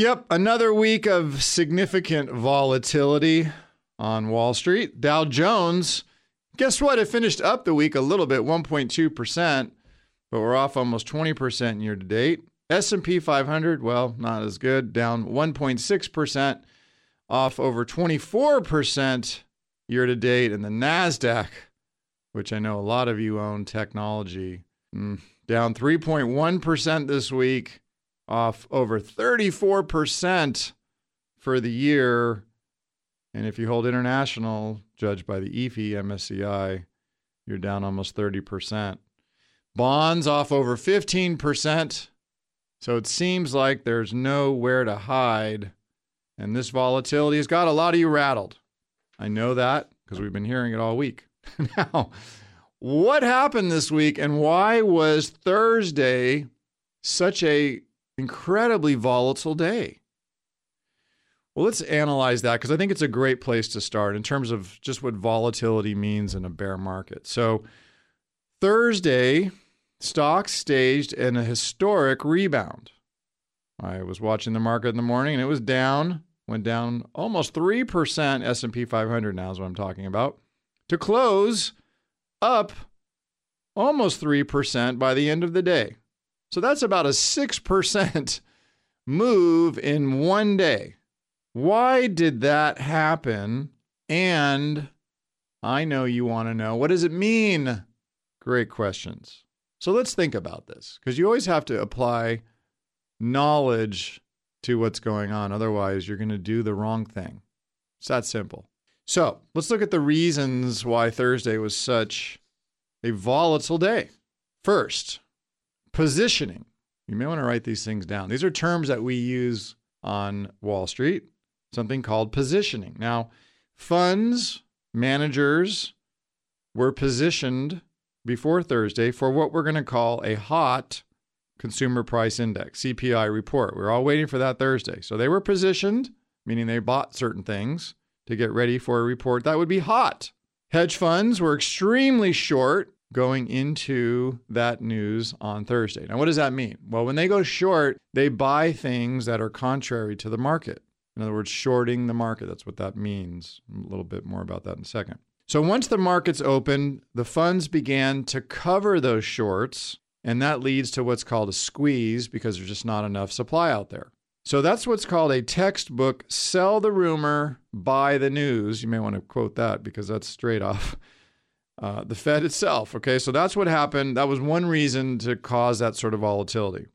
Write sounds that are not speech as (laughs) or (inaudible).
Yep, another week of significant volatility on Wall Street. Dow Jones, guess what? It finished up the week a little bit, 1.2%, but we're off almost 20% year to date. S&P 500, well, not as good, down 1.6%, off over 24% year to date, and the Nasdaq, which I know a lot of you own technology, mm, down 3.1% this week, off over 34% for the year. And if you hold international, judged by the EAFE MSCI, you're down almost 30%. Bonds off over 15%. So it seems like there's nowhere to hide. And this volatility has got a lot of you rattled. I know that because we've been hearing it all week. (laughs) now, what happened this week and why was Thursday such a incredibly volatile day? Well, let's analyze that because I think it's a great place to start in terms of just what volatility means in a bear market. So, Thursday, stocks staged an a historic rebound. I was watching the market in the morning and it was down, went down almost 3% S&P 500 now is what I'm talking about. To close up almost 3% by the end of the day. So that's about a 6% (laughs) move in one day. Why did that happen? And I know you want to know what does it mean? Great questions. So let's think about this because you always have to apply knowledge to what's going on. Otherwise, you're going to do the wrong thing. It's that simple. So let's look at the reasons why Thursday was such a volatile day. First, positioning. You may want to write these things down. These are terms that we use on Wall Street, something called positioning. Now, funds, managers were positioned before Thursday for what we're going to call a hot consumer price index, CPI report. We're all waiting for that Thursday. So they were positioned, meaning they bought certain things to get ready for a report that would be hot. Hedge funds were extremely short going into that news on Thursday. Now, what does that mean? Well, when they go short, they buy things that are contrary to the market. In other words, shorting the market. That's what that means. A little bit more about that in a second. So, once the markets opened, the funds began to cover those shorts, and that leads to what's called a squeeze because there's just not enough supply out there. So, that's what's called a textbook sell the rumor, buy the news. You may want to quote that because that's straight off uh, the Fed itself. Okay, so that's what happened. That was one reason to cause that sort of volatility.